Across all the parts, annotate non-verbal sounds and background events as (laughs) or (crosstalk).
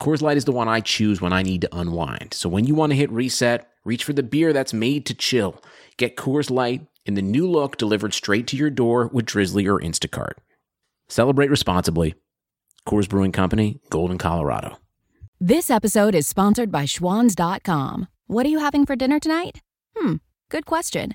Coors Light is the one I choose when I need to unwind. So when you want to hit reset, reach for the beer that's made to chill. Get Coors Light in the new look delivered straight to your door with Drizzly or Instacart. Celebrate responsibly. Coors Brewing Company, Golden, Colorado. This episode is sponsored by Schwans.com. What are you having for dinner tonight? Hmm, good question.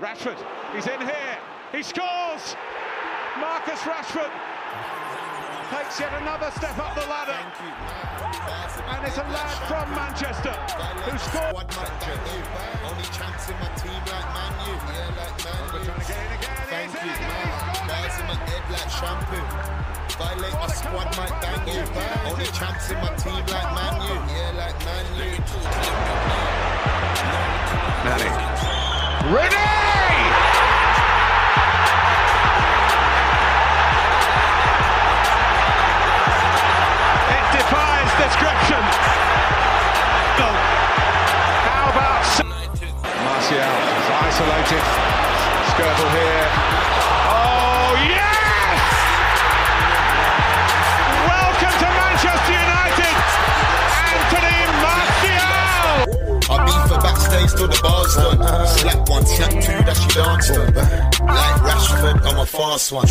Rashford, he's in here. He scores. Marcus Rashford takes yet another step up the ladder. And it's a lad from Manchester who scored. Only chance in my team like Man U. Yeah, like Man U. Trying to get in again. Thank He's in you, again. man. He's in my head like shampoo. Violate my squad might bang you. Only chance in my team like Man U. Yeah, like Man U. It description. How about Martial is isolated. Skirtle here. Till the bars done. Slap one, snap two, that she danced on. Like Rashford, I'm a fast one.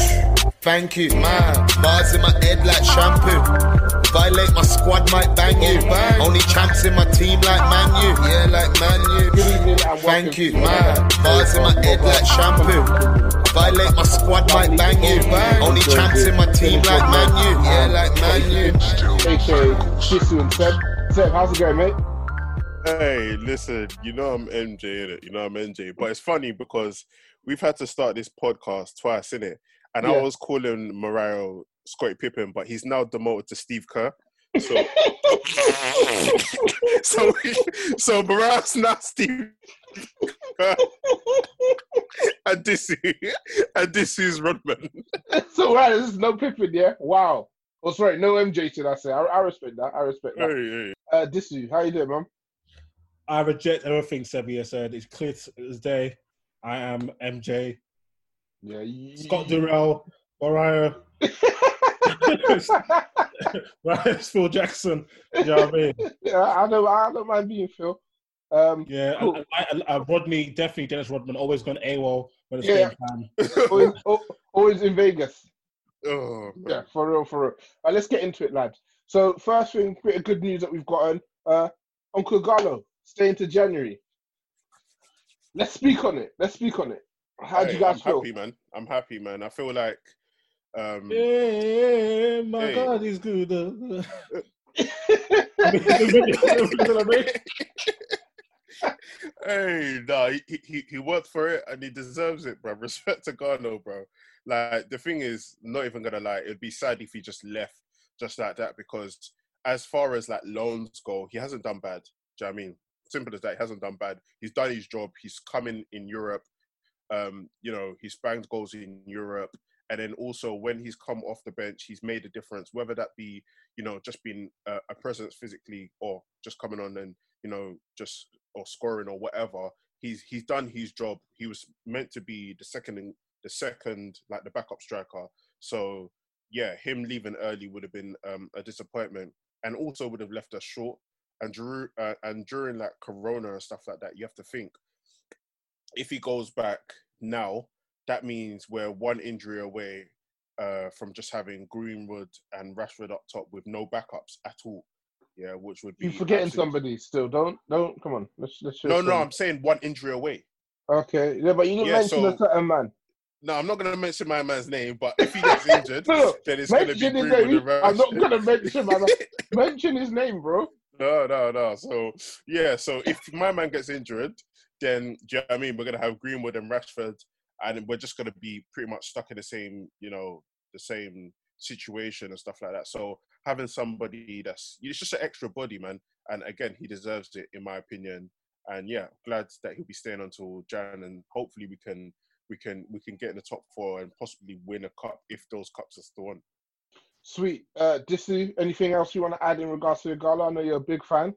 Thank you, man. Bars in my head like shampoo. Violate my squad, might bang you. Only champs in my team like Man U. Yeah, like Man U. Thank you, man. Bars in my head like shampoo. Violate my squad, might bang you. Only champs in my team like Man U. Yeah, like Man U. aka Shisu and Seb. Seb, how's it going, mate? Hey, listen, you know I'm MJ in it. You know I'm MJ, but it's funny because we've had to start this podcast twice, in it, and I was calling Mariah Scottie Pippen, but he's now demoted to Steve Kerr. So, (laughs) so, so Mariah's now Steve and this is and this is Rodman. (laughs) so right, this is no Pippen, yeah? Wow. Oh, sorry, no MJ, should I say? I, I respect that. I respect Hey, that. hey. Uh, Disu, how you doing, man? I reject everything Sebi has said. It's clear as day. I am MJ. Yeah, you, Scott Durrell, Mariah, (laughs) Ryan Phil Jackson. You know what I mean? yeah, I don't, I don't mind being Phil. Um, Yeah, Cool. and, and, and Rodney, definitely Dennis Rodman, always gone AWOL when it's Yeah. game time. (laughs) always, al- always in Vegas. Oh. Yeah, for real, for real. Uh, let's get into it, lads. So, first thing, bit of good news that we've gotten. Uh, Uncle Gallo staying into January. Let's speak on it. Let's speak on it. How do you guys I'm feel? happy, man. I'm happy, man. I feel like um, Yeah, my Hey. God, he's good. I mean, you know what I mean? Hey, nah, he, he he worked for it and he deserves it, bro. (laughs) Respect to Garlo, bro. Like the thing is, not even gonna lie, it'd be sad if he just left just like that because as far as like loans go, he hasn't done bad. Do you know what I mean? Simple as that. He hasn't done bad. He's done his job. He's coming in Europe. Um, you know, he's banged goals in Europe. And then also when he's come off the bench, he's made a difference, whether that be, you know, just being a, a presence physically or just coming on and, you know, just or scoring or whatever. He's he's done his job. He was meant to be the second the second like the backup striker. So yeah, him leaving early would have been um, a disappointment, and also would have left us short. And Drew, uh, and during like Corona and stuff like that, you have to think if he goes back now, that means we're one injury away uh, from just having Greenwood and Rashford up top with no backups at all. Yeah, which would be You forgetting somebody still? Don't don't come on. Let's let's. No, no, I'm saying one injury away. Okay, yeah, but you didn't Yeah, mention so- a certain man. No, I'm not going to mention my man's name, but if he gets (laughs) injured, No, then it's going to be Greenwood. I'm not gonna mention my man. (laughs) Mention his name, bro. No, no, no. So yeah, so if my man gets injured, then do you know I mean? We're gonna have Greenwood and Rashford, and we're just gonna be pretty much stuck in the same, you know, the same situation and stuff like that. So having somebody that's it's just an extra body, man. And again, he deserves it, in my opinion. And yeah, glad that he'll be staying until Jan, and hopefully we can we can we can get in the top four and possibly win a cup if those cups are still on. Sweet. Uh, Disu, anything else you want to add in regards to Ighalo? I know you're a big fan.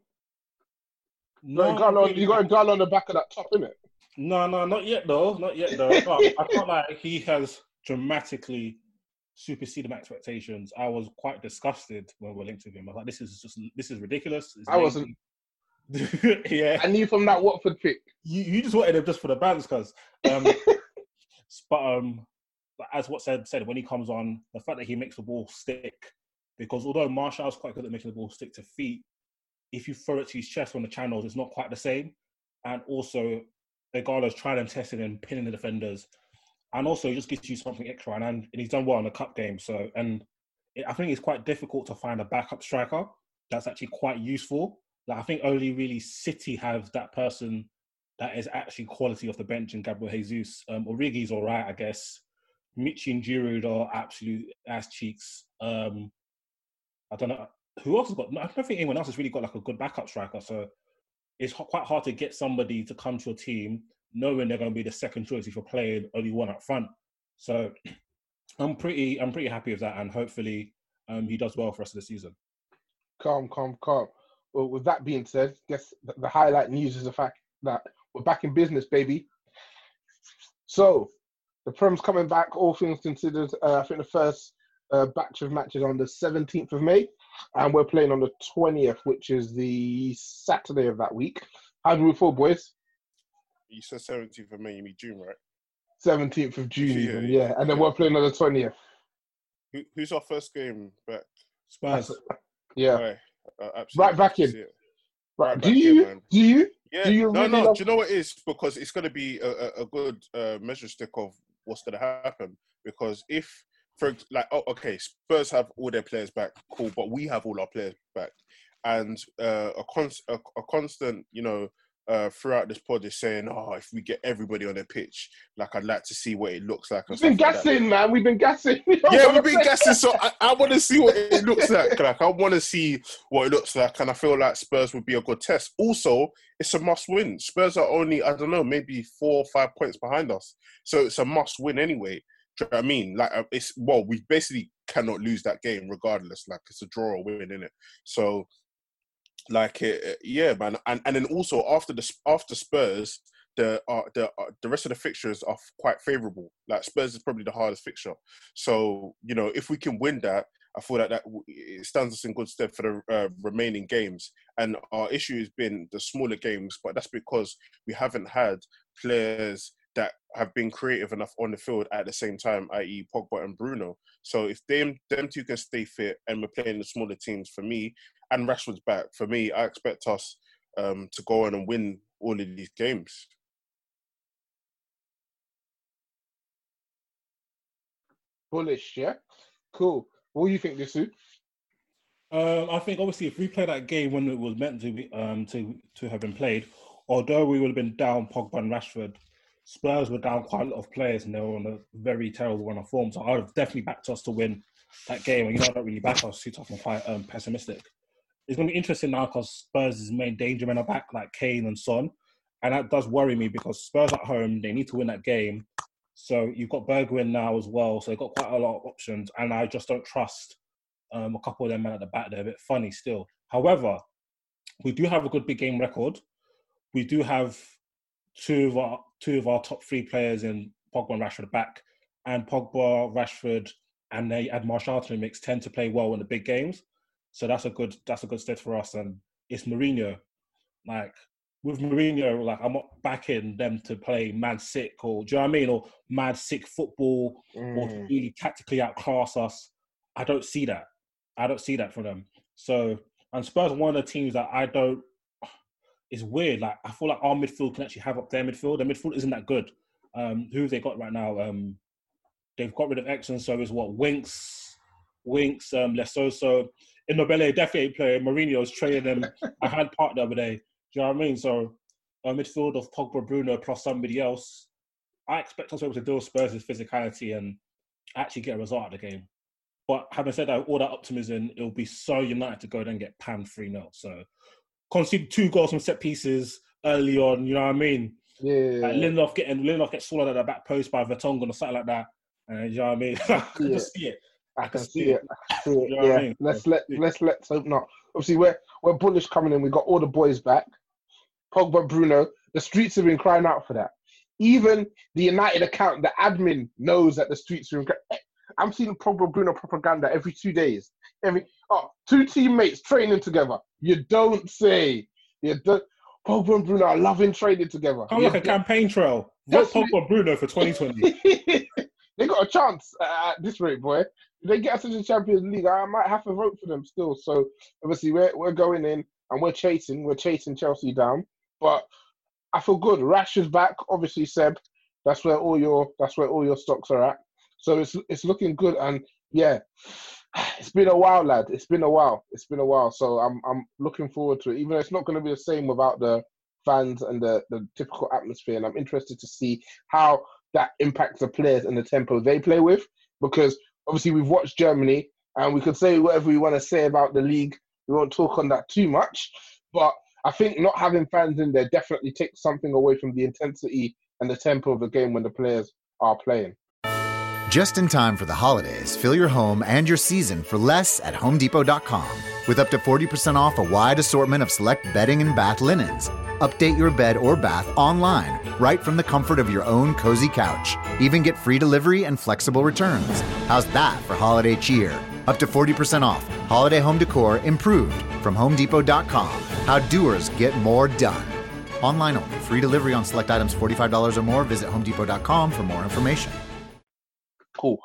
No, Ighalo, really. you got Ighalo on the back of that top, innit? No, no, not yet though. Not yet though. But I felt like he has dramatically superseded my expectations. I was quite disgusted when we were linked with him. I was like, this is just this is ridiculous. It's I wasn't. (laughs) yeah. I knew from that Watford pick. You, you just wanted him just for the balance, cuz. Um, (laughs) but um, as what said said when he comes on, the fact that he makes the ball stick, because although Martial's quite good at making the ball stick to feet, if you throw it to his chest on the channels, it's not quite the same. And also, Ighalo's trying and testing and pinning the defenders, and also he just gives you something extra. And, and he's done well in the cup game. So, and it, I think it's quite difficult to find a backup striker that's actually quite useful. Like I think only really City have that person that is actually quality off the bench in Gabriel Jesus. Um, Origi's all right, I guess. Michy and Giroud are absolute ass cheeks. Um, I don't know who else has got. I don't think anyone else has really got like a good backup striker. So it's quite hard to get somebody to come to your team knowing they're going to be the second choice if you're playing only one up front. So (clears throat) I'm pretty, I'm pretty happy with that, and hopefully um, he does well for us this season. Calm, calm, calm. Well, with that being said, guess the, the highlight news is the fact that we're back in business, baby. So the Prem's coming back, all things considered. Uh, I think the first uh, batch of matches on the 17th of May, and we're playing on the 20th, which is the Saturday of that week. How do we feel, boys? You said 17th of May, you mean June, right? 17th of June, Yeah, even, yeah, yeah. And then yeah. we're playing on the 20th. Who, who's our first game back? Spurs. Yeah. Aye, uh. Right back in. Right. Right Do back in, you? Do you? Yeah, Do you no, really no. love- Do you know what it is? Because it's going to be a, a, a good uh, measure stick of what's going to happen. Because if, for like, oh, okay, Spurs have all their players back, cool, but we have all our players back, and uh, a, const, a, a constant, you know, uh, throughout this pod is saying, oh, if we get everybody on the pitch, like I'd like to see what it looks like. We've been stuff like gassing, man. We've been gassing. (laughs) yeah, we've been guessing. So I, I want to see what it looks like. Like I want to see what it looks like, and I feel like Spurs would be a good test. Also, it's a must-win. Spurs are only I don't know, maybe four or five points behind us, so it's a must-win anyway. Do you know what I mean? Like uh, it's well, we basically cannot lose that game regardless. Like it's a draw or win in it. So, like it, yeah, man. And and then also after the after Spurs. The uh, the uh, the rest of the fixtures are quite favourable. Like Spurs is probably the hardest fixture. So you know, if we can win that, I feel like that it stands us in good stead for the uh, remaining games. And our issue has been the smaller games, but that's because we haven't had players that have been creative enough on the field at the same time, i.e., Pogba and Bruno. So if them them two can stay fit and we're playing the smaller teams, for me, and Rashford's back, for me, I expect us um, to go on and win all of these games. Bullish, yeah. Cool. What do you think, Disu? Um, I think obviously if we play that game when it was meant to be um, to to have been played, although we would have been down Pogba and Rashford, Spurs were down quite a lot of players and they were on a very terrible run of form. So I would have definitely backed us to win that game. And you know, I don't really back us too tough and quite um, pessimistic. It's going to be interesting now because Spurs' main danger men are back, like Kane and Son. And that does worry me because Spurs at home, they need to win that game. So you've got Bergwijn now as well. So they've got quite a lot of options. And I just don't trust um, a couple of them men at the back. They're a bit funny still. However, we do have a good big game record. We do have two of our two of our top three players in Pogba and Rashford back, and Pogba, Rashford, and they add Martial to the mix tend to play well in the big games. So that's a good that's a good step for us. And it's Mourinho. Like with Mourinho, like I'm not backing them to play mad sick or do you know what I mean? Or mad sick football mm. or really tactically outclass us. I don't see that. I don't see that for them. So and Spurs one of the teams that I don't it's weird. Like I feel like our midfield can actually have up their midfield. Their midfield isn't that good. Um, who have they got right now? Um, they've got rid of and so is what Winks, Winks, um, Lo Celso. Immobile definitely player. Mourinho's training them. I had part the other day. Do you know what I mean? So a midfield of Pogba, Bruno plus somebody else. I expect us to be able to deal with Spurs' physicality and actually get a result out of the game. But having said that, all that optimism, it'll be so United to go and get panned 3 0. So conceded two goals from set pieces early on. You know what I mean? Yeah. Like Lindelof getting Lindelof gets swallowed at the back post by Vertonghen or something like that. And you know what I mean? (laughs) I can just see it. I can see it. I can see it. yeah. I mean? Let's let let's let's hope not. Obviously, we're we're bullish coming in. We got all the boys back. Pogba, Bruno. The streets have been crying out for that. Even the United account, the admin knows that the streets are. Eh, I'm seeing Pogba, Bruno propaganda every two days. Every oh, two teammates training together. You don't say. You don't. Pogba and Bruno are loving training together. Come like a campaign trail. Vote Pogba Bruno for 2020. (laughs) (laughs) they got a chance at this rate, boy. If they get us into the Champions League, I might have to vote for them still. So obviously we're we're going in and we're chasing, we're chasing Chelsea down. But I feel good. Rash is back. Obviously, Seb. That's where all your that's where all your stocks are at. So it's it's looking good. And yeah, (sighs) it's been a while, lad. It's been a while. It's been a while. So I'm I'm looking forward to it. Even though it's not going to be the same without the fans and the the typical atmosphere. And I'm interested to see how that impacts the players and the tempo they play with. Because obviously we've watched Germany, and we could say whatever we want to say about the league. We won't talk on that too much, but I think not having fans in there definitely takes something away from the intensity and the tempo of the game when the players are playing. Just in time for the holidays, fill your home and your season for less at HomeDepot.com. With up to 40% off a wide assortment of select bedding and bath linens. Update your bed or bath online, right from the comfort of your own cozy couch. Even get free delivery and flexible returns. How's that for holiday cheer? Up to 40% off. Holiday home decor improved from HomeDepot.com. How doers get more done. Online only. Free delivery on select items $45 or more. Visit HomeDepot.com for more information. Cool.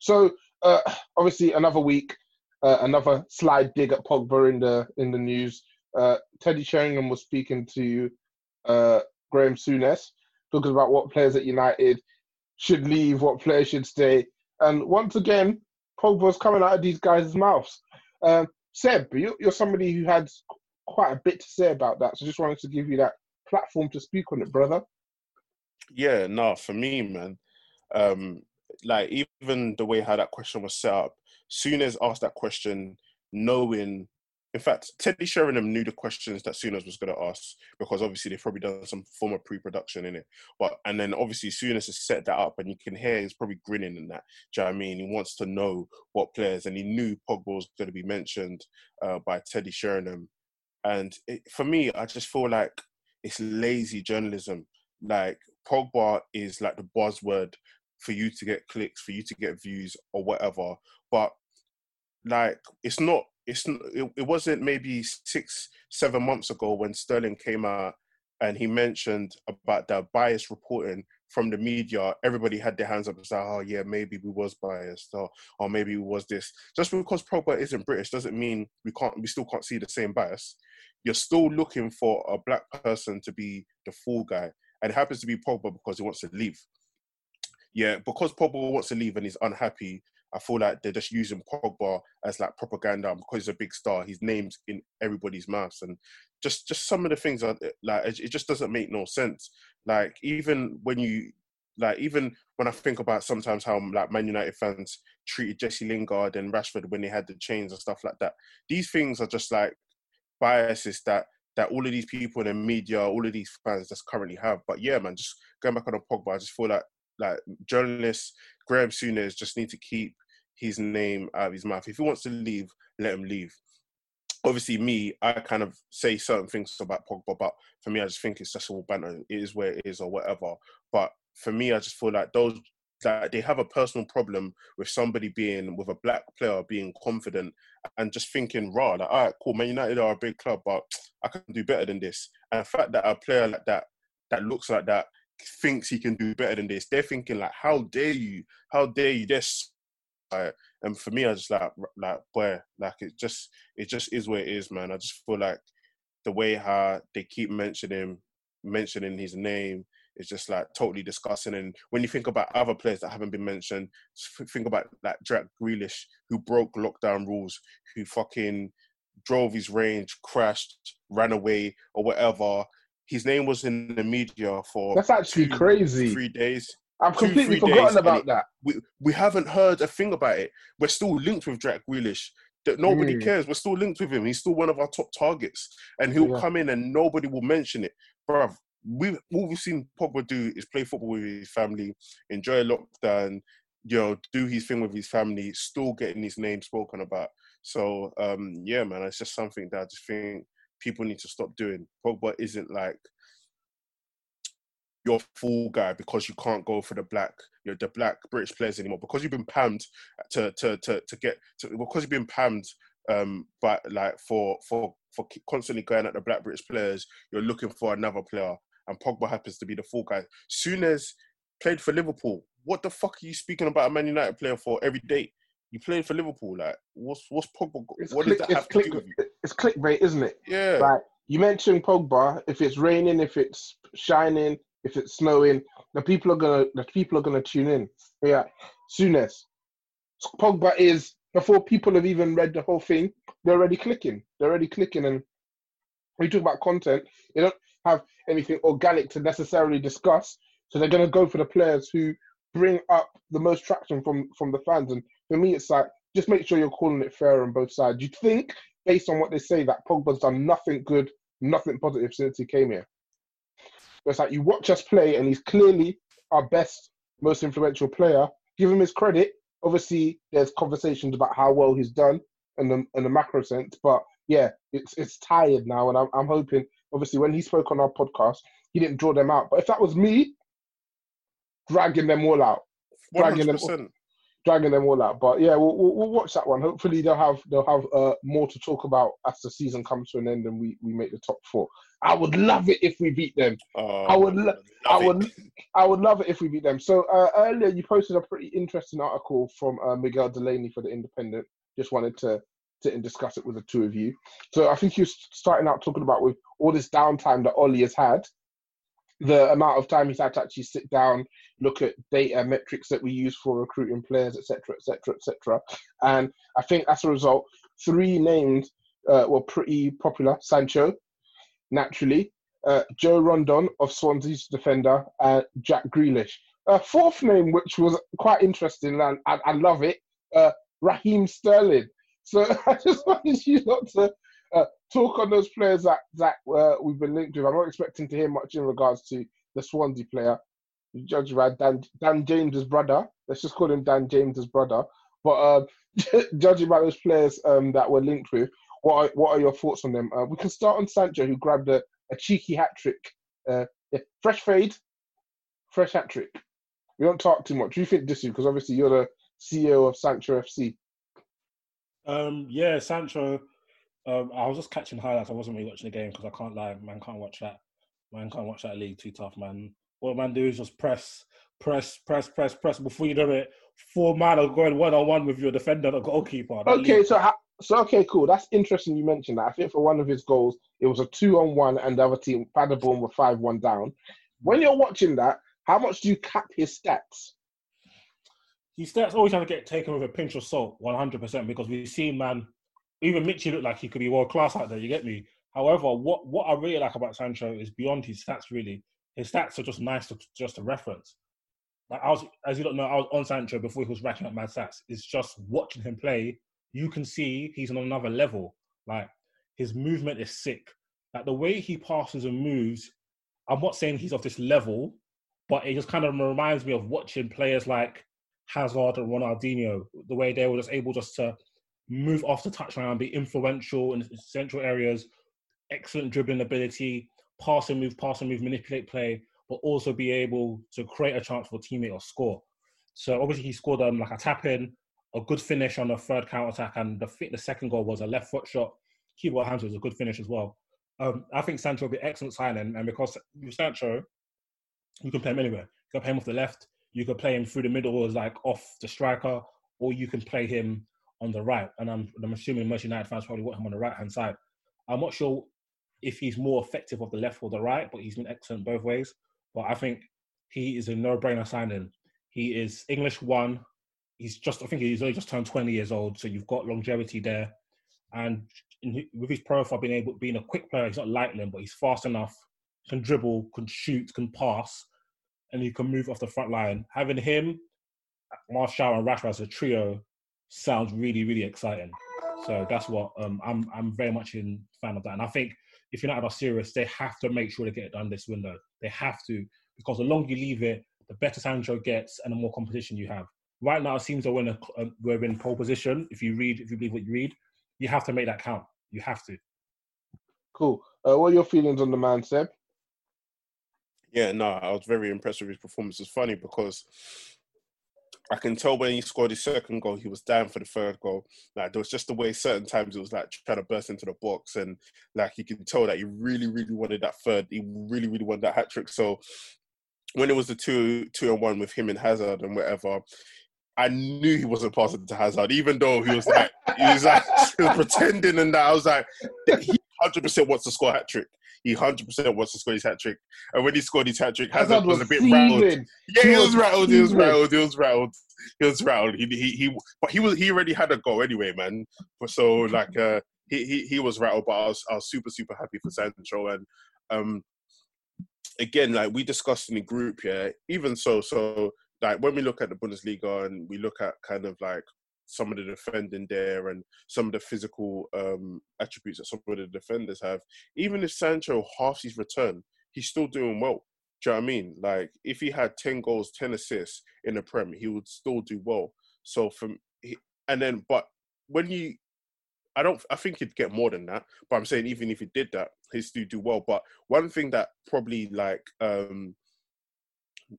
So uh, obviously another week, uh, another slide dig at Pogba in the in the news. Uh, Teddy Sheringham was speaking to uh, Graham Souness, talking about what players at United should leave, what players should stay, and once again, Pogba's coming out of these guys' mouths. Um, Seb, you, you're somebody who had quite a bit to say about that, so just wanted to give you that platform to speak on it, brother. Yeah, no, for me, man. Um, like even the way how that question was set up, Souness asked that question knowing in fact, Teddy Sheringham knew the questions that Souness was going to ask because obviously they've probably done some form of pre-production in it. But and then obviously Souness has set that up, and you can hear he's probably grinning in that. Do you know I mean? He wants to know what players, and he knew Pogba was going to be mentioned uh, by Teddy Sheringham. And it, for me, I just feel like it's lazy journalism. Like Pogba is like the buzzword for you to get clicks, for you to get views or whatever. But like, it's not. It's it, it wasn't maybe six, seven months ago when Sterling came out and he mentioned about the bias reporting from the media. Everybody had their hands up and said, "Oh yeah, maybe we was biased, or or maybe we was this." Just because Pogba isn't British doesn't mean we can't. We still can't see the same bias. You're still looking for a black person to be the fall guy, and it happens to be Pogba because he wants to leave yeah, because Pogba wants to leave and he's unhappy, I feel like they're just using Pogba as like propaganda because he's a big star. His name's in everybody's mouths, and just just some of the things are like it just doesn't make no sense. Like even when you like even when I think about sometimes how like Man United fans treated Jesse Lingard and Rashford when they had the chains and stuff like that. These things are just like biases that that all of these people in the media, all of these fans just currently have. But yeah, man, just going back on the Pogba, I just feel like like journalists, Graham Souness just need to keep his name out of his mouth. If he wants to leave, let him leave. Obviously, me, I kind of say certain things about Pogba, but for me, I just think it's just all banter. It is where it is, or whatever. But for me, I just feel like those that they have a personal problem with somebody being with a black player being confident and just thinking raw like all right cool man united are a big club but i can do better than this and the fact that a player like that that looks like that thinks he can do better than this they're thinking like how dare you how dare you this and for me i just like like boy like it just it just is where it is man i just feel like the way how they keep mentioning mentioning his name is just like totally disgusting. And when you think about other players that haven't been mentioned, think about like Jack Grealish, who broke lockdown rules, who fucking drove his range, crashed, ran away, or whatever. His name was in the media for that's actually two, crazy. Three days. I've completely two, forgotten about that. We we haven't heard a thing about it. We're still linked with Jack Grealish. That nobody mm. cares. We're still linked with him. He's still one of our top targets, and he'll yeah. come in and nobody will mention it, bruv We all we've seen Pogba do is play football with his family, enjoy a lockdown, you know, do his thing with his family, still getting his name spoken about. So um, yeah, man, it's just something that I just think people need to stop doing. Pogba isn't like your full guy because you can't go for the black, you know, the black British players anymore because you've been pammed to to to to get to, because you've been pammed um, but like for for for constantly going at the black British players, you're looking for another player and Pogba happens to be the full guy. Souness played for Liverpool. What the fuck are you speaking about a Man United player for every day? You played for Liverpool. Like, what's what's Pogba? It's what click, does that have click, to do with you? It's clickbait, isn't it? Yeah. Like you mentioned Pogba. If it's raining, if it's shining, if it's snowing, the people are gonna the people are gonna tune in. Yeah. Souness. Pogba is before people have even read the whole thing. They're already clicking. They're already clicking, and when you talk about content. They don't have anything organic to necessarily discuss. So they're going to go for the players who bring up the most traction from from the fans. And for me, it's like just make sure you're calling it fair on both sides. You think, based on what they say, that Pogba's done nothing good, nothing positive since he came here. But it's like you watch us play, and he's clearly our best, most influential player. Give him his credit. Obviously, there's conversations about how well he's done in the in the macro sense, but yeah, it's it's tired now, and I'm I'm hoping obviously when he spoke on our podcast, he didn't draw them out. But if that was me, dragging them all out, dragging 100%. them, dragging them all out. But yeah, we'll, we'll, we'll watch that one. Hopefully they'll have they'll have uh, more to talk about as the season comes to an end and we, we make the top four. I would love it if we beat them. Oh, I would, lo- I would, it. I would love it if we beat them. So uh, earlier you posted a pretty interesting article from uh, Miguel Delaney for the Independent. Just wanted to sit and discuss it with the two of you. So I think you're starting out talking about with all this downtime that Ole has had, the amount of time he's had to actually sit down, look at data metrics that we use for recruiting players, etc., etc., etc. And I think as a result, three names uh, were pretty popular. Sancho, naturally, uh, Joe Rodon of Swansea's defender, and Jack Grealish. A fourth name, which was quite interesting, and I, I love it, uh, Raheem Sterling. So (laughs) I just wanted you not to uh, talk on those players that that uh, we've been linked with. I'm not expecting to hear much in regards to the Swansea player. Judge by Dan, Dan James's brother. Let's just call him Dan James's brother. But uh, (laughs) judging by those players um, that we're linked with, what are, what are your thoughts on them? Uh, we can start on Sancho, who grabbed a, a cheeky hat trick. Uh, yeah, fresh fade, fresh hat trick. We don't talk too much. Do you think, Disu? Because obviously you're the CEO of Sancho FC. Um, yeah, Sancho. Um, I was just catching highlights. I wasn't really watching the game because I can't lie, man. Can't watch that. Man can't watch that league. Too tough, man. What man do is just press, press, press, press, press. Before you know it, four man are going one on one with your defender, the goalkeeper. Okay, league. so ha- so okay, cool. That's interesting. You mentioned that. I think for one of his goals, it was a two on one, and the other team Paderborn were five one down. When you're watching that, how much do you cap his stats? his stats always have to get taken with a pinch of salt, one hundred percent, because we've seen man, even Michy looked like he could be world class out there. You get me? However, what what I really like about Sancho is beyond his stats. Really, his stats are just nice to just a reference. Like I was, as you don't know, I was on Sancho before he was racking up mad stats. It's just watching him play, you can see he's on another level. Like his movement is sick. Like the way he passes and moves, I'm not saying he's of this level, but it just kind of reminds me of watching players like Hazard and Ronaldinho, the way they were just able just to move off the touchline, be influential in central areas, excellent dribbling ability, pass and move, pass and move, manipulate play, but also be able to create a chance for a teammate or score. So obviously he scored um, like a tap in, a good finish on the third counter attack, and the the second goal was a left foot shot. Keyboard hands was a good finish as well. Um, I think Sancho will be excellent signing, and because with Sancho, you can play him anywhere. You can play him off the left, you can play him through the middle as like off the striker, or you can play him on the right. And I'm, I'm assuming most United fans probably want him on the right hand side. I'm not sure if he's more effective off the left or the right, but he's been excellent both ways. But I think he is a no-brainer signing. He is English one. He's just, I think he's only just turned 20 years old, so you've got longevity there. And with his profile being able being a quick player, he's not lightning, but he's fast enough, can dribble, can shoot, can pass, and he can move off the front line. Having him, Martial, and Rashford as a trio sounds really, really exciting. So that's what um, I'm. I'm very much in fan of that, and I think if United are serious, they have to make sure they get it done this window. They have to because the longer you leave it, the better Sancho gets and the more competition you have. Right now, it seems that we're in, a, uh, we're in pole position. If you read, if you believe what you read, you have to make that count. You have to. Cool. Uh, what are your feelings on the man, Seb? Yeah, no, I was very impressed with his performance. It's funny because I can tell when he scored his second goal, he was down for the third goal. Like there was just the way certain times it was like trying to burst into the box, and like you can tell that he really, really wanted that third. He really, really wanted that hat trick. So when it was the two, two and one with him and Hazard and whatever, I knew he wasn't passing to Hazard, even though he was like he was like (laughs) pretending and that. I was like, he hundred percent wants to score hat trick. He hundred percent wants to score his hat trick. And when he scored his hat trick, Hazard, Hazard was, was, a bit seething. rattled. Yeah, he, he was, was rattled. He was rattled. He was rattled. He was rattled. He, he he but he was he already had a goal anyway, man. So like uh he he, he was rattled, but I was I was super super happy for Sancho and um again like we discussed in the group, yeah. Even so, so like when we look at the Bundesliga and we look at kind of like some of the defending there and some of the physical um, attributes that some of the defenders have. Even if Sancho halves his return, he's still doing well. Do you know what I mean? Like if he had ten goals, ten assists in the Prem, he would still do well. So from and then, but when you, I don't, I think he'd get more than that. But I'm saying even if he did that, he'd still do well. But one thing that probably like um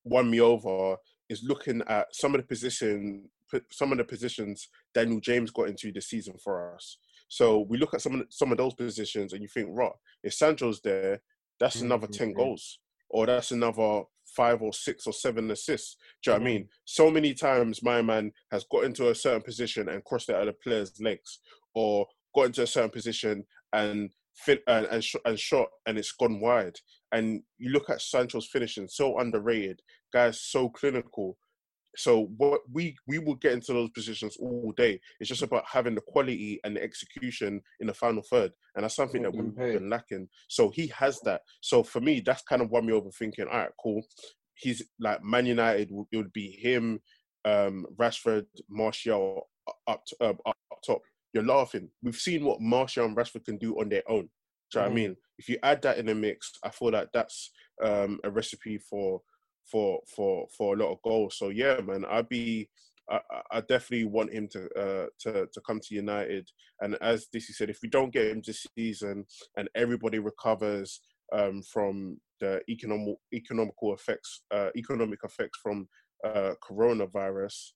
won me over is looking at some of the position some of the positions Daniel James got into this season for us. So we look at some of the, some of those positions and you think, right, if Sancho's there, that's mm-hmm. another 10 goals or that's another five or six or seven assists. Do you mm-hmm. know what I mean? Mm-hmm. So many times my man has got into a certain position and crossed it at a player's legs or got into a certain position and fit and and, sh- and shot and it's gone wide. And you look at Sancho's finishing, so underrated. Guys, so clinical. So what we we will get into those positions all day. It's just about having the quality and the execution in the final third, and that's something that we've been lacking. So he has that. So for me, that's kind of won me over thinking, all right, cool. He's like Man United. It would be him, um, Rashford, Martial up to, uh, up top. You're laughing. We've seen what Martial and Rashford can do on their own. Do you know what I mm. mean? If you add that in the mix, I feel like that's um, a recipe for for for for a lot of goals. So yeah, man, I'd be I, I definitely want him to uh, to to come to United. And as DC said, if we don't get him this season and everybody recovers um, from the economic economical effects, uh, economic effects from uh, coronavirus,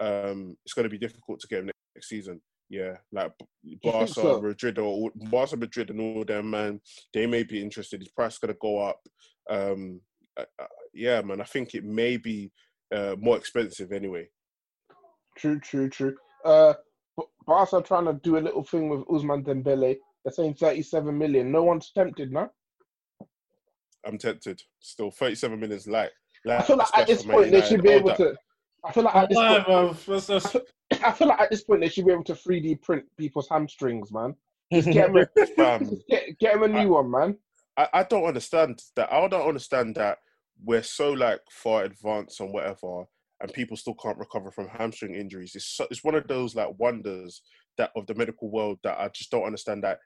um, it's going to be difficult to get him next season. Yeah, like Barca, so? Madrid, or Barca, Madrid, and all them, man, they may be interested. His price is going to go up. Um, yeah, man, I think it may be uh, more expensive anyway. True, true, true. Uh, Barca trying to do a little thing with Ousmane Dembele. They're saying 37 million. No one's tempted, no? I'm tempted. Still, 37 million is light. light I feel like at this point they should be able that. to. I feel like at this Why, point, bruv? That's- that's- I feel like at this point they should be able to 3D print people's hamstrings, man. Just get them a, (laughs) Fam, (laughs) just get, get 'em a new one, man. I, I don't understand that. I don't understand that we're so like far advanced on whatever, and people still can't recover from hamstring injuries. It's so, it's one of those like wonders that of the medical world that I just don't understand that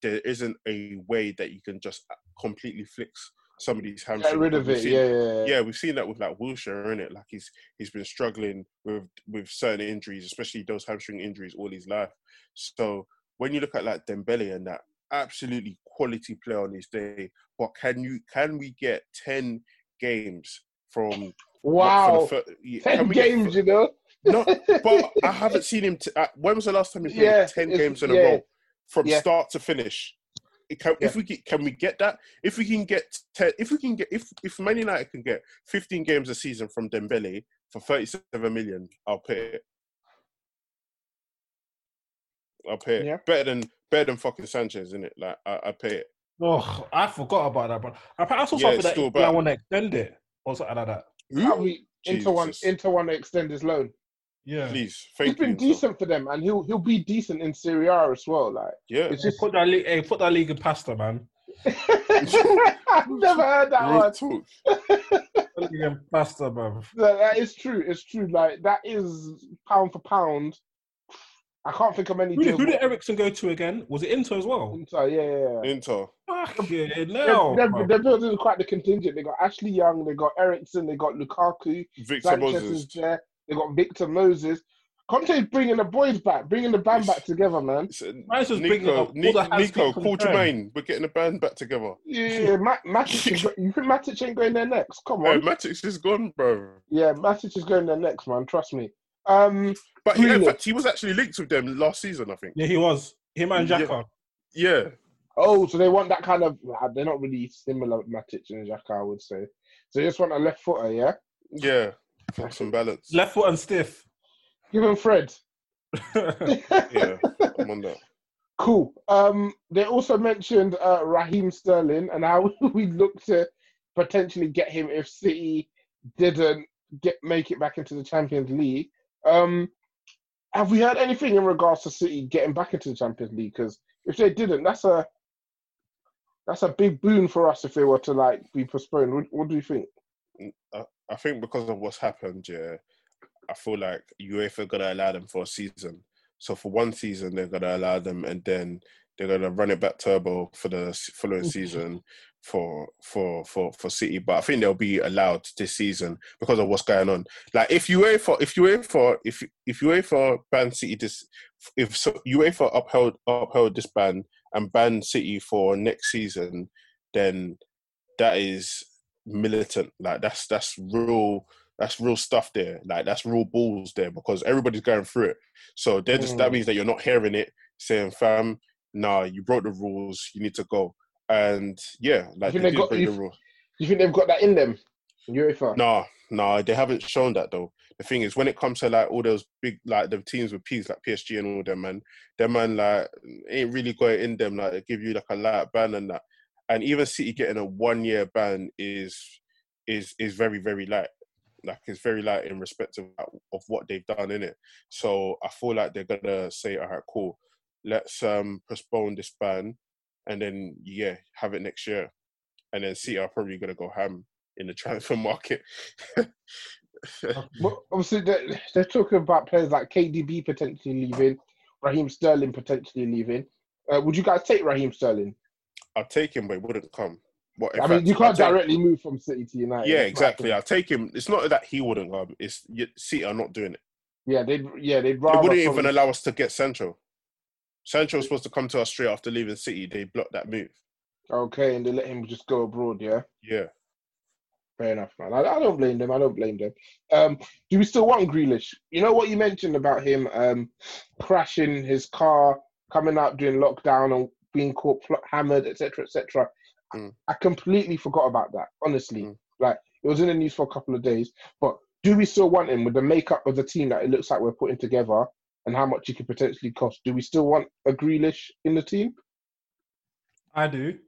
there isn't a way that you can just completely fix some of these hamstrings. Get rid of it. seen- Yeah, yeah, yeah. yeah, we've seen that with like Wilshere, in it. Like he's he's been struggling with with certain injuries, especially those hamstring injuries, all his life. So when you look at like Dembele and that, absolutely quality player on his day. But can you can we get ten games from Wow. for the fir- yeah, 10 can get games, you know? no, but (laughs) I haven't seen him. T- uh, when was the last time he played Yeah, ten games in a row from Yeah. start to finish? Can, If we get, can we get that? If we can get, ten, if we can get, if if Man United can get fifteen games a season from Dembele for thirty-seven million, I'll pay it. I'll pay it. Yeah. Better than better than fucking Sanchez, isn't it? Like I, I pay it. Oh, I forgot about that, but I saw Yeah, something it's that still I want to extend it or something like that. Can't we Inter one into one to extend his loan? Yeah. Please, He's thank been. Inter. decent for them, and he'll he'll be decent in Serie A as well. Like Yeah. it's just put that league, hey, put that league in pasta, man. (laughs) I've never heard that Real one. talk. Put (laughs) that league in pasta, man. That, that is true. It's true. Like that is pound for pound. I can't think of any Who did, deals. who did Eriksen go to again? Was it Inter as well? Inter, yeah, yeah, yeah. Inter. Fuck yeah, They're, no. they're, they're building quite the contingent. They got Ashley Young, they got Eriksen, they got Lukaku, Victor Sanchez Moses. is there, they got Victor Moses. Conte's bringing the boys back, bringing the band back together, man. Mine's just uh, bringing up all the hands Nico, from call Jermaine. We're getting the band back together. Yeah, yeah, Ma- Matic (laughs) you think Matic ain't going there next? Come Hey, on. Matic is gone, bro. Yeah, Matic is going there next, man. Trust me. Um, But he, in fact, he was actually linked with them last season, I think. Yeah, he was. Him and Yeah. Yeah. oh, so they want that kind of. ah, They're not really similar, Matic and Xhaka, I would say. So they just want a left footer, yeah. Yeah. For some balance. Left foot and stiff. Give him Fred. (laughs) Yeah. I'm on that. Cool. Um, they also mentioned uh, Raheem Sterling and how (laughs) we look to potentially get him if City didn't get make it back into the Champions League. Um, have we heard anything in regards to City getting back into the Champions League? Because if they didn't, that's a that's a big boon for us if they were to like be postponed. What, what do you think? I, I think because of what's happened, yeah, I feel like UEFA are gonna allow them for a season. So for one season, they're gonna allow them, and then they're gonna run it back turbo for the following (laughs) season for for for for City. But I think they'll be allowed this season because of what's going on. Like if you wait for if you wait for if if you wait for ban City this, if so, UEFA upheld upheld this ban and ban City for next season, then that is militant. Like that's that's real. That's real stuff there. Like that's real balls there because everybody's going through it. So they're just that Mm. means that you're not hearing it saying, "Fam, nah, you broke the rules. You need to go." And yeah, like think they got- you- the rule. You think they've got that in them? UEFA. No, nah, they haven't shown that though. The thing is, when it comes to like all those big like the teams with P's like PSG and all them man, them man like ain't really got it in them. Like they give you like a light ban and that, and even City getting a one year ban is is is very very light. Like it's very light in respect of of what they've done in it. So I feel like they're gonna say, all right, cool, let's um postpone this ban, and then yeah, have it next year, and then City are probably gonna go ham in the (laughs) transfer market. Well, obviously, they're, they're talking about players like KDB potentially leaving, Raheem Sterling potentially leaving. Uh, would you guys take Raheem Sterling? I'll take him, but it wouldn't come. What, I mean, fact, you I'll can't take- directly move from City to United. Yeah, exactly. I'll take him. It's not that he wouldn't come. It's City are not doing it. Yeah, they'd yeah they'd They rather. wouldn't probably- even allow us to get Sancho. Sancho was supposed to come to us straight after leaving City. They blocked that move. Okay, and they let him just go abroad. Yeah, Yeah. fair enough, man. I, I don't blame them. I don't blame them. Um, do we still want Grealish? You know what you mentioned about him um, crashing his car, coming out during lockdown and being caught fl- hammered, etc., etc. Mm. I completely forgot about that. Honestly, Mm. like it was in the news for a couple of days. But do we still want him with the makeup of the team that it looks like we're putting together and how much he could potentially cost? Do we still want a Grealish in the team? I do.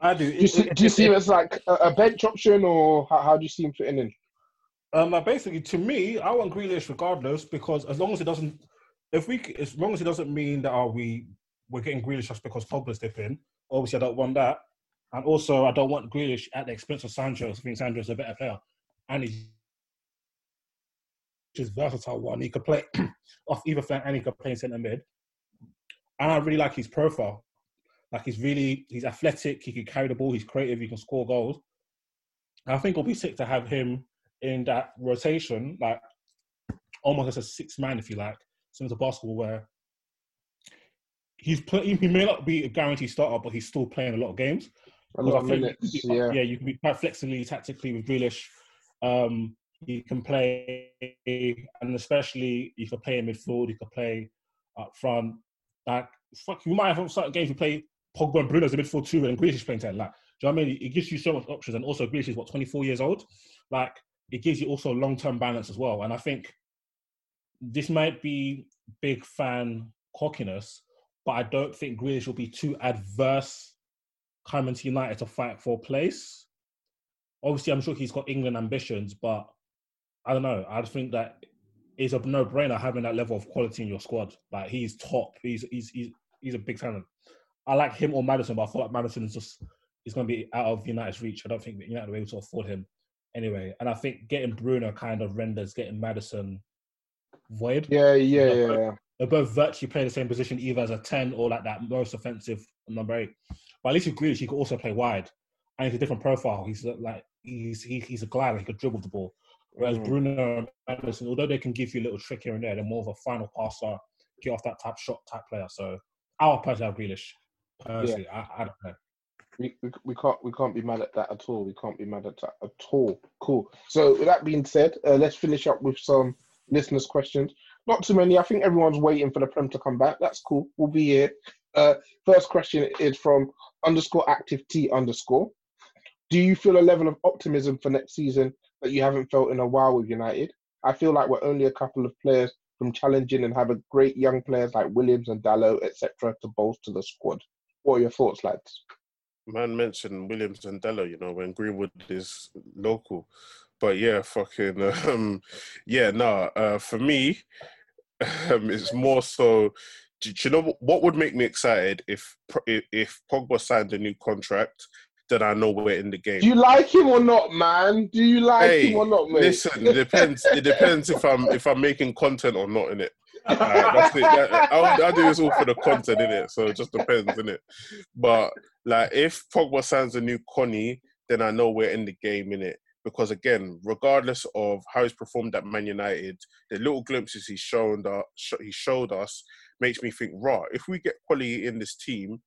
I do. Do you see, do you see him as like a, bench option, or how, how do you see him fitting in? Um, basically, to me, I want Grealish regardless because as long as it doesn't, if we, as long as it doesn't mean that are we we're getting Grealish just because Pogba's dipping. Obviously, I don't want that, and also I don't want Grealish at the expense of Sancho. I think Sancho's a better player, and he's just versatile one. He could play (clears throat) off either flank and he could play in centre mid. And I really like his profile. Like he's really he's athletic. He can carry the ball. He's creative. He can score goals. And I think it'll be sick to have him in that rotation, like almost as a six man, if you like, similar to basketball, where he's play, he may not be a guaranteed starter, but he's still playing a lot of games. A lot of I think minutes, be- yeah. yeah, you can be quite flexibly, tactically with Grealish. Um, he can play, and especially you can play in midfield. You can play up front. Like, fuck, you might have certain games you play Pogba and Bruno as a midfield too, and Grealish is playing ten. Like, do you know what I mean? It gives you so much options, and also Grealish is what twenty four years old. Like, it gives you also long term balance as well. And I think this might be big fan cockiness, but I don't think Grealish will be too adverse coming to United to fight for a place. Obviously, I'm sure he's got England ambitions, but I don't know. I just think that it's a no-brainer having that level of quality in your squad. Like he's top. He's he's he's he's a big talent. I like him or Madison, but I feel like Madison is just is going to be out of United's reach. I don't think that United will be able to afford him anyway. And I think getting Bruno kind of renders getting Madison void. Yeah, yeah, They're yeah, both- yeah. They both virtually play the same position, either as a ten or like that most offensive number eight. But at least with Grealish, he could also play wide, and he's a different profile. He's like he's he, he's a glider. He could dribble the ball. Whereas Mm. Bruno and Madison, although they can give you a little trick here and there, they're more of a final passer, get off that type shot type player. So I would personally have Grealish. Personally, I, I don't know. We, we, we can't we can't be mad at that at all. We can't be mad at that at all. Cool. So with that being said, uh, let's finish up with some listeners' questions. Not too many. I think everyone's waiting for the prem to come back. That's cool. We'll be here. Uh, first question is from underscore active T underscore. Do you feel a level of optimism for next season that you haven't felt in a while with United? I feel like we're only a couple of players from challenging and have a great young players like Williams and Dalot, etc., to bolster the squad. What are your thoughts, lads? Man mentioned Williams and Dalot, you know, when Greenwood is local. But yeah, fucking, (laughs) um, yeah, no, uh, for me, (laughs) um, it's more so. Do, you know what, would make me excited if, if Pogba signed a new contract? Then I know we're in the game. Do you like him or not, man? Do you like Hey, him or not, mate? Listen, it depends. It depends if I'm if I'm making content or not in it. that's it. That- I'll, I'll do this all for the content in it. So it just depends in it. But like, if Pogba signs a new Connie, then I know we're in the game in it. Because again, regardless of how he's performed at Man United, the little glimpses he's shown uh, that he showed us makes me think, right, If we get quality in this team,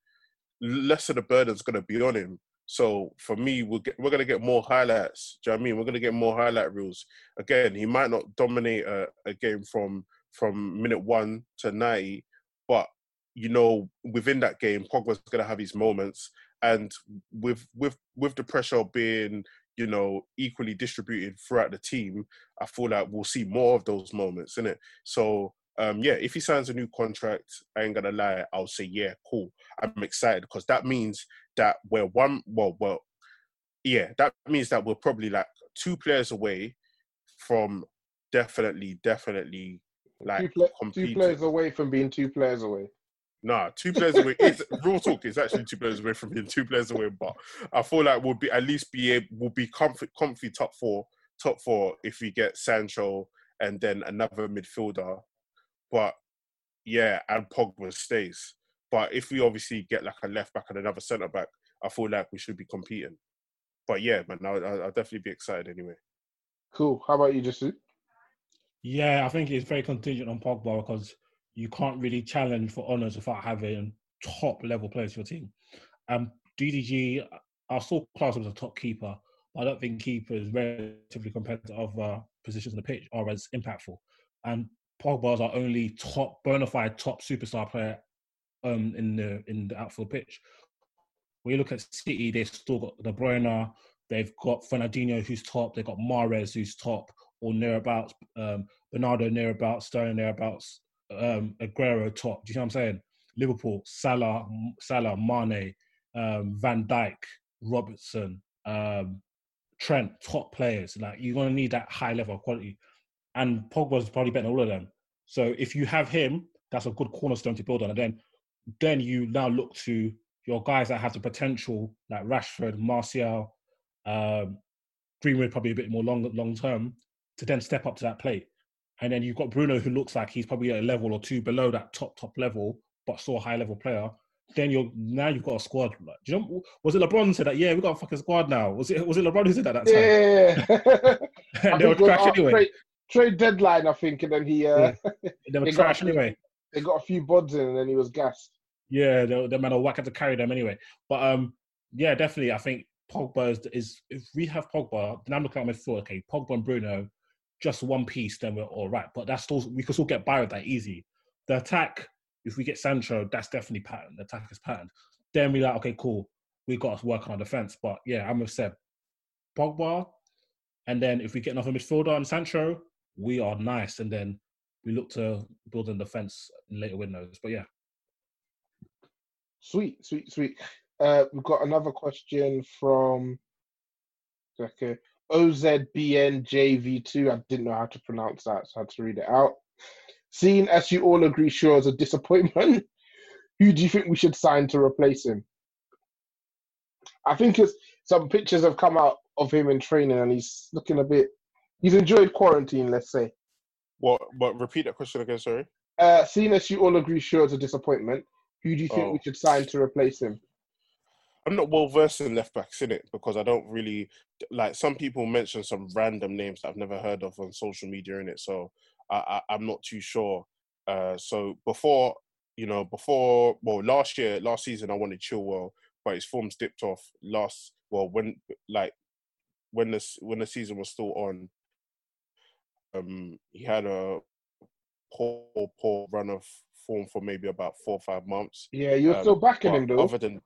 less of the burden's going to be on him. So for me, we'll get, we're going to get more highlights. Do you know what I mean? We're going to get more highlight reels. Again, he might not dominate a, a game from from minute one to 90, but you know, within that game, Pogba's going to have his moments. And with with with the pressure being you know equally distributed throughout the team, I feel like we'll see more of those moments, innit? So um, yeah, if he signs a new contract, I ain't gonna lie, I'll say yeah, cool. I'm excited because that means that we're one. Well, well, yeah, that means that we're probably like two players away from definitely, definitely like two, pla- two players away from being two players away. Nah, two players away. It's, (laughs) real talk. It's actually two players away from being two players away. But I feel like we'll be at least be able, we'll be comfy, comfy top four, top four if we get Sancho and then another midfielder. But yeah, and Pogba stays. But if we obviously get like a left back and another centre back, I feel like we should be competing. But yeah, man, I'll, I'll definitely be excited anyway. Cool. How about you, Jasu? Yeah, I think it's very contingent on Pogba because you can't really challenge for honours without having top level players for your team. Um, DDG, I still class him as a top keeper. but I don't think keepers, relatively compared to other positions on the pitch, are as impactful. And Pogba is our only top, bona fide top superstar player um, in the in the outfield pitch. When you look at City, they've still got De Bruyne, they've got Fernandinho who's top, they've got Mahrez who's top, or nearabouts, um, Bernardo nearabouts, Sterling nearabouts, um, Aguero top. Do you know what I'm saying? Liverpool, Salah, Salah, Mane, um, Van Dijk, Robertson, um, Trent, top players. Like you're gonna need that high level of quality, and Pogba's probably better than all of them. So if you have him, that's a good cornerstone to build on, and then then you now look to your guys that have the potential, like Rashford, Martial, um, Greenwood, probably a bit more long long term, to then step up to that plate. And then you've got Bruno, who looks like he's probably a level or two below that top top level, but still a high level player. Then you're now you've got a squad. Like, do you know? Was it LeBron said that? Yeah, we got a fucking squad now. Was it was it LeBron who said that? that Yeah. time? (laughs) and they were trash anyway. Trade, trade deadline, I think, and then he uh, They were (laughs) trash anyway. They got a few bods in, and then he was gassed. Yeah, the, the man will whack have to carry them anyway. But um, yeah, definitely. I think Pogba is, is if we have Pogba, then I'm looking at my midfield. Okay, Pogba and Bruno, just one piece, then we're all right. But that's still we can still get by with that easy. The attack, if we get Sancho, that's definitely patterned. The attack is patterned. Then we like, okay, cool. We got to work on our defense. But yeah, I'm with Seb. Pogba, and then if we get another midfielder and Sancho, we are nice. And then we look to build a defense in later windows. But yeah. Sweet, sweet, sweet. Uh, we've got another question from okay. OZBNJV2. I didn't know how to pronounce that, so I had to read it out. Seeing as you all agree Shaw is a disappointment, (laughs) who do you think we should sign to replace him? I think it's, some pictures have come out of him in training and he's looking a bit. He's enjoyed quarantine, let's say. What? But repeat that question again. Sorry. Uh, seeing as you all agree Shaw is a disappointment, who do you think Oh. we should sign to replace him? I'm not well versed in left backs in it because I don't really like. Some people mention some random names that I've never heard of on social media in it, so I, I, I'm not too sure. Uh, so before you know, before well, last year, last season, I wanted Chilwell, but his form's dipped off. Last well, when like when this when the season was still on, um, he had a poor poor run of form for maybe about four or five months. Yeah, you're Um, still backing him though. Other than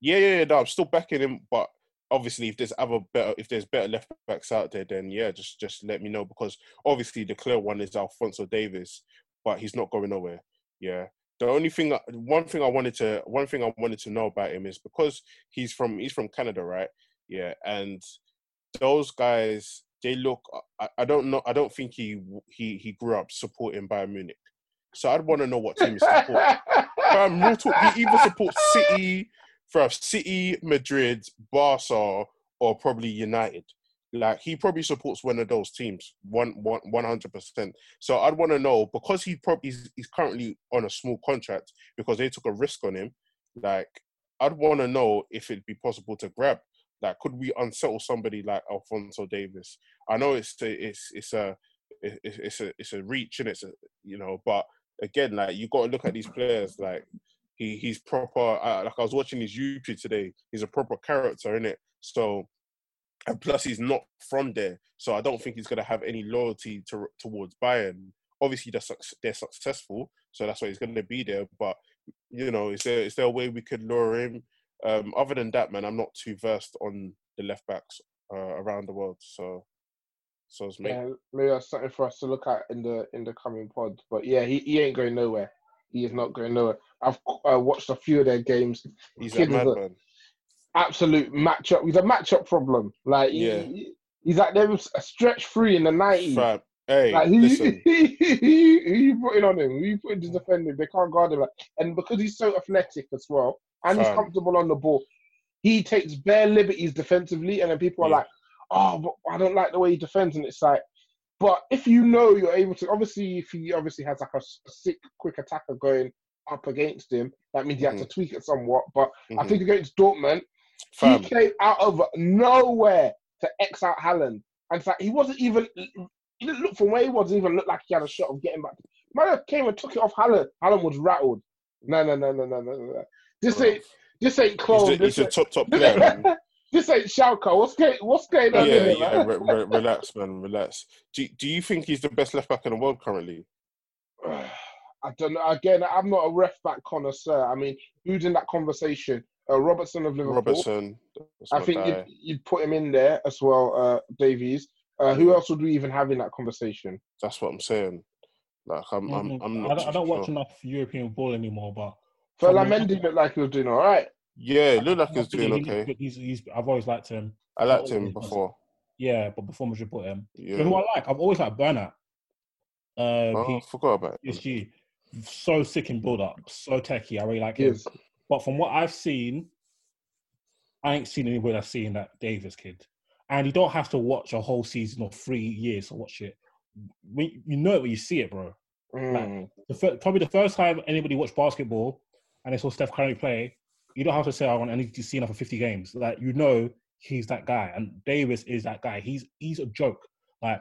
yeah, yeah, yeah, no, I'm still backing him. But obviously, if there's other better, if there's better left backs out there, then yeah, just just let me know because obviously the clear one is Alphonso Davies, but he's not going nowhere. Yeah. The only thing, one thing I wanted to, one thing I wanted to know about him is because he's from, he's from Canada, right? Yeah, and those guys, they look. I, I don't know. I don't think he he he grew up supporting Bayern Munich, so I'd want to know what team he supports. (laughs) Real talk, he either supports City, for City, Madrid, Barca, or probably United. Like he probably supports one of those teams, one one one hundred percent. So I'd want to know because he probably he's, he's currently on a small contract because they took a risk on him. Like I'd want to know if it'd be possible to grab. Like, could we unsettle somebody like Alphonso Davies? I know it's a, it's it's a it's it's a it's a reach and it's a you know, but again, like you got to look at these players. Like he he's proper. Uh, like I was watching his YouTube today. He's a proper character in it. So and plus he's not from there, so I don't think he's gonna have any loyalty to, towards Bayern. Obviously, they're they're successful, so that's why he's gonna be there. But you know, is there is there a way we could lure him? Um, other than that, man, I'm not too versed on the left backs uh, around the world. So, so it's me. Yeah, maybe that's something for us to look at in the in the coming pod. But yeah, he, he ain't going nowhere. He is not going nowhere. I've uh, watched a few of their games. He's Kid a madman. absolute matchup. He's a matchup problem. Like he- Yeah. he- he's like there was a stretch free in the nineties. Fam, hey, Like who, listen, (laughs) who, you- who you putting on him? Who you putting to defend him? They can't guard him. Like, and because he's so athletic as well, and he's comfortable on the ball, he takes bare liberties defensively. And then people are Yeah. like, "Oh, but I don't like the way he defends." And it's like, but if you know you're able to, obviously, if he obviously has like a sick, quick attacker going up against him, that means you have to tweak it somewhat. But I Mhm. think against Dortmund, he came out of nowhere to X out Haaland. And it's like he wasn't even he didn't look from where he was didn't even look like he had a shot of getting back. Man came and took it off Haaland. Haaland was rattled. No, no, no, no, no, no, no. This ain't this ain't he's, clone. a, This, he's a top top (laughs) player. man. (laughs) this ain't Schalke. What's going what's going yeah, on here, yeah. man? Re- re- relax, man. Relax. Do Do you think he's the best left back in the world currently? (sighs) I don't know. Again, I'm not a ref back connoisseur. I mean, who's in that conversation? Uh, Robertson of Liverpool. Robertson. I think you'd, you'd put him in there as well, uh, Davies. Uh, who else would we even have in that conversation? That's what I'm saying. Like I'm, I'm, Mhm. I'm I not. don't, I don't watch sure. enough European ball anymore, but Ferland Mendy looked like he was doing all right. Yeah, it looked like I he was think doing he's okay. good. He's, he's, I've always liked him. I liked him always, before. Yeah, but before Madrid bought him. Yeah. You know who I like? I've always liked Bernat. Um, Oh, I he, forgot about it. PSG. So sick in build up, so techie. I really like him. Yes. But from what I've seen, I ain't seen anybody that's seen that Davies kid. And you don't have to watch a whole season or three years to watch it. When, you know it when you see it, bro. Mm. The fir- probably the first time anybody watched basketball and they saw Steph Curry play, you don't have to say, "I want I need to see enough for 50 games." Like you know, he's that guy, and Davies is that guy. He's he's a joke. Like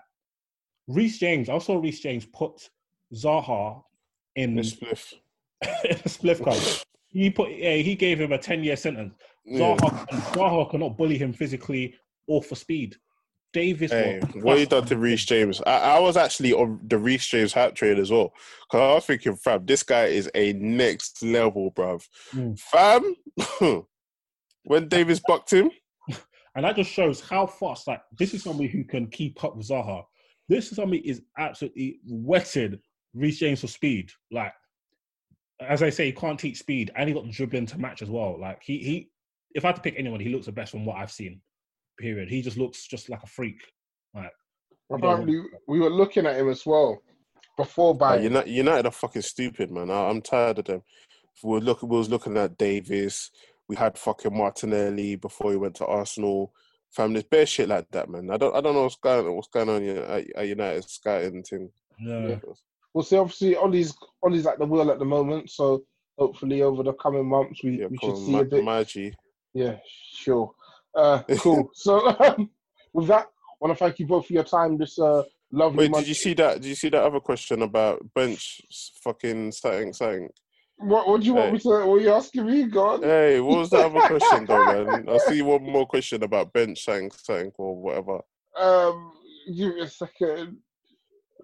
Reece James, I saw Reece James put Zaha in (laughs) the spliff. spliff card. He put yeah, he gave him a 10 year sentence. Yeah. Zaha, Zaha cannot bully him physically or for speed. Davies, Hey, what you done to him. Reece James? I, I was actually on the Reece James hype train as well. Cause I was thinking, fam, this guy is a next level, bruv. Mm. Fam, (laughs) when Davies bucked him, And that just shows how fast, like, this is somebody who can keep up with Zaha. This is somebody is absolutely wetted Reece James for speed. Like, as I say, he can't teach speed and he got the dribbling to match as well. Like, he, he if I had to pick anyone, he looks the best from what I've seen, period. He just looks just like a freak. Like, Apparently, we were looking at him as well before Like, buying. United, United are fucking stupid, man. I, I'm tired of them. We were look, we was looking at Davies. We had fucking Martinelli before he went to Arsenal. Fam, there's bare shit like that, man. I don't, I don't know what's going, on. what's going on at, at United scouting thing. yeah. Yeah. We'll see. Obviously, Ole's Ole's at the wheel at the moment, so hopefully over the coming months we, Yeah, we should see Ma- a bit. Maggi. Yeah, sure. Uh, cool. (laughs) so um, with that, I want to thank you both for your time. This uh, lovely. Wait, month. did you see that? Did you see that other question about bench fucking something something? What, what do you want Hey. me to? What are you asking me, God? Hey, what was the other question though, man? (laughs) I see one more question about bench something something or whatever. Um, give me a second.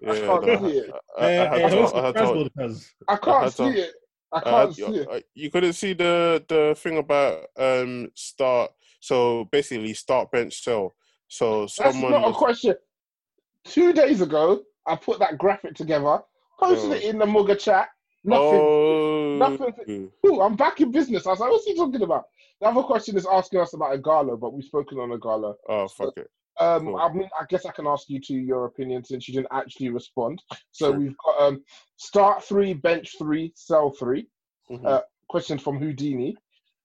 Yeah, I can't no, see it. I, I, I, had to, I the had Prasville to, because I I can't see to- it. I I can't had- see it. You couldn't see the the thing about um start. So basically, start bench sell. So someone. That's not a question. Two days ago, I put that graphic together, posted Oh. it in the Mugger chat. Nothing. Oh, nothing- Ooh, I'm back in business. I was like, what's he talking about? The other question is asking us about Ighalo, but we've spoken on Ighalo. oh fuck it. Um, Cool. I mean, I guess I can ask you to your opinion since you didn't actually respond. So Sure. we've got um, start three, bench three, sell three. Mhm. Uh, question from Houdini.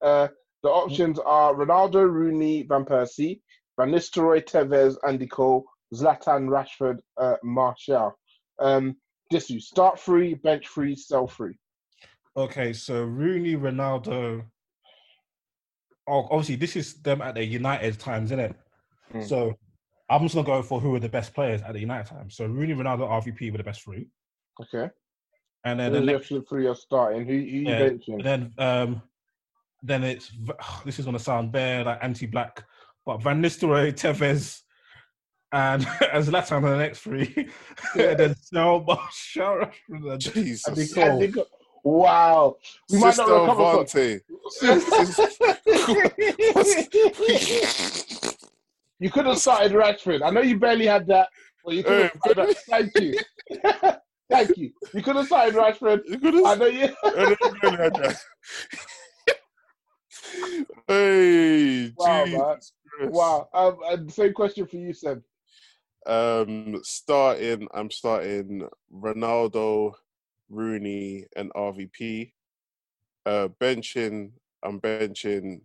Uh, the options are Ronaldo, Rooney, Van Persie, Van Nistelrooy, Tevez, Andy Cole, Zlatan, Rashford, uh, Martial. Um, this you start free, bench free, sell free. Okay, so Rooney, Ronaldo. Oh, obviously, this is them at the United times, isn't it? Mm. So I'm just gonna go for who are the best players at the United times. So Rooney, Ronaldo, RVP were the best three, Okay. and then Who's the your next, three are starting? Who, who you Yeah, benching? then um, then it's this is gonna sound bad, like anti-black, but Van Nistelrooy, Tevez, and (laughs) as Zlatan on the next three, (laughs) and then Sel, Martial, Rashford, and Jesus. Andy And Cole. they go- Wow. We might Sister not recover from, Avante. (laughs) You could have started Rashford. I know you barely had that, but you could have Hey, started. Thank you. Thank you. You could have started Rashford. You could have- I know you. I don't really had that. Hey, Wow. Wow. Um, and same question for you, Seb. Um, starting, I'm starting Ronaldo, Rooney, and RVP. Uh, benching, I'm benching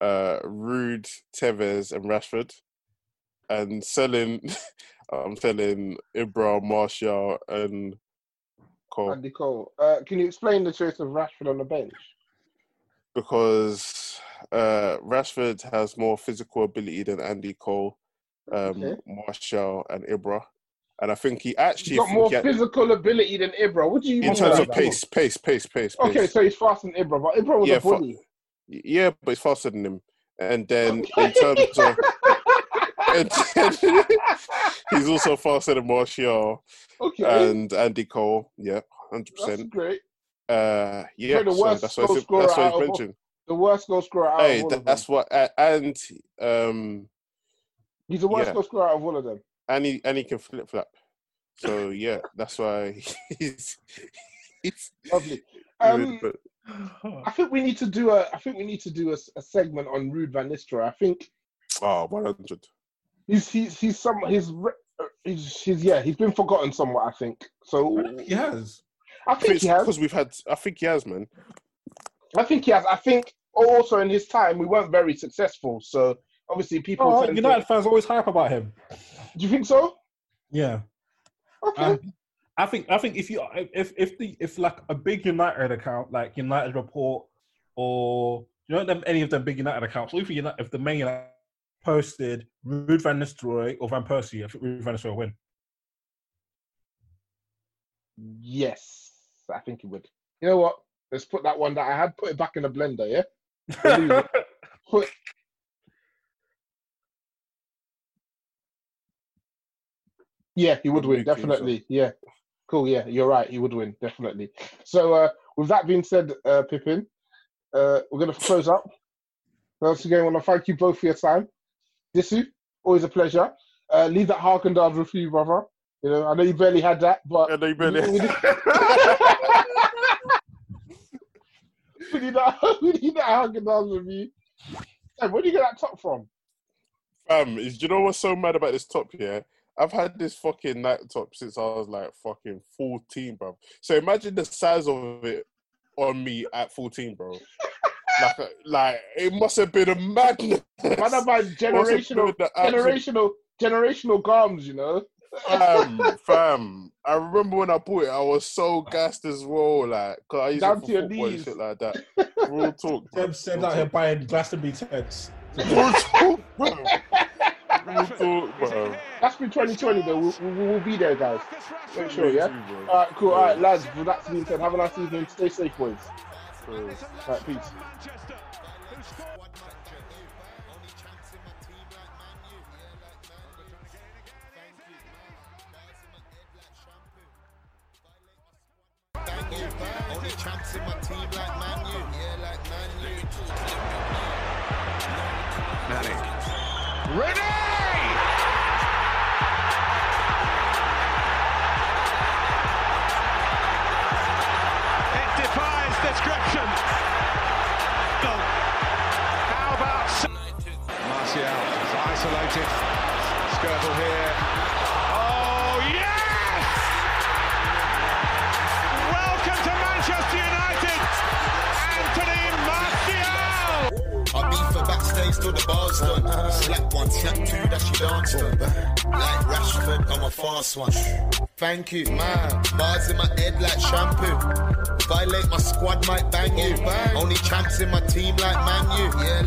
uh, Ruud, Tevez, and Rashford. And selling, (laughs) I'm selling Ibra, Martial, and Cole. Andy Cole. Uh, can you explain the choice of Rashford on the bench? Because uh, Rashford has more physical ability than Andy Cole, um, Okay. Martial, and Ibra. And I think he actually He's got more had- physical ability than Ibra. What do you mean? in terms of pace, pace, pace, pace, pace. Okay, so he's faster than Ibra, but Ibra was Yeah, a fa- bully. yeah, but he's faster than him. And then (laughs) in terms of, (laughs) he's also faster than Martial okay, and Andy Cole. Yeah, hundred that's percent. great. Uh, yeah, the so worst that's why goal he's- scorer that's why out he's of all- benching. The worst goal scorer out Hey, of all th- of them. that's what, a- and um, He's the worst yeah. goal scorer out of all of them. and he and he can flip flap. So yeah, that's why (laughs) he's he's Lovely. good, Um, but I think we need to do a. I think we need to do a segment on Ruud Van Nistelrooy. I think oh, 100. he's he's he's some he's uh, he's, he's yeah he's been forgotten somewhat. I think so. He has. I think he has. because we've had. I think he has, man. I think he has. I think also in his time we weren't very successful. So obviously people. Oh, tend to- United fans always hype about him. Do you think so? Yeah. Okay. Um, I think I think if you if if the if like a big United account like United Report or you know them any of them big United accounts, or if United, if the main United posted Ruud van Nistelrooy or Van Persie, I think Ruud van Nistelrooy will win. Yes, I think he would. You know what? Let's put that one that I had. Put it back in the blender. Yeah. It. (laughs) Put. Yeah, he would win do think so. definitely. Yeah, cool. Yeah, you're right. He would win definitely. So, uh, with that being said, uh, Pippen, uh, we're gonna close up. Once again, I want to thank you both for your time. Disu, always a pleasure. Uh, leave that Harkendale review, brother. You know, I know you barely had that, but I know you barely- (laughs) we need- that. (laughs) we need that. Need that Harkendale review. Hey, where do you get that top from? Fam, is you know what's so mad about this top here? I've had this fucking night top since I was like fucking 14, bro. So imagine the size of it on me at 14, bro. (laughs) like, like it must have been a madness. Man, about (laughs) generational, the absolute- generational, generational garms. You know. Fam, fam. I remember when I bought it, I was so gassed as well. Like, cause I used Down it for to your football and knees. shit like that. (laughs) Real talk. bro. Them said Real out here buying Glastonbury tents. Real talk, bro. (laughs) Real talk, bro. That's been 2020 though. We'll, we'll, we'll be there, guys. Make sure, yeah. Me too, bro. All right, cool. All right, lads. With that being said, have a nice evening. Stay safe, boys. All right, peace. Only champs in my team like Man U. Yeah, like Man U. It Fast one. Thank you, man. Bars in my head like shampoo. Violate my squad, might bang you. Only champs in my team like Man U. Yeah.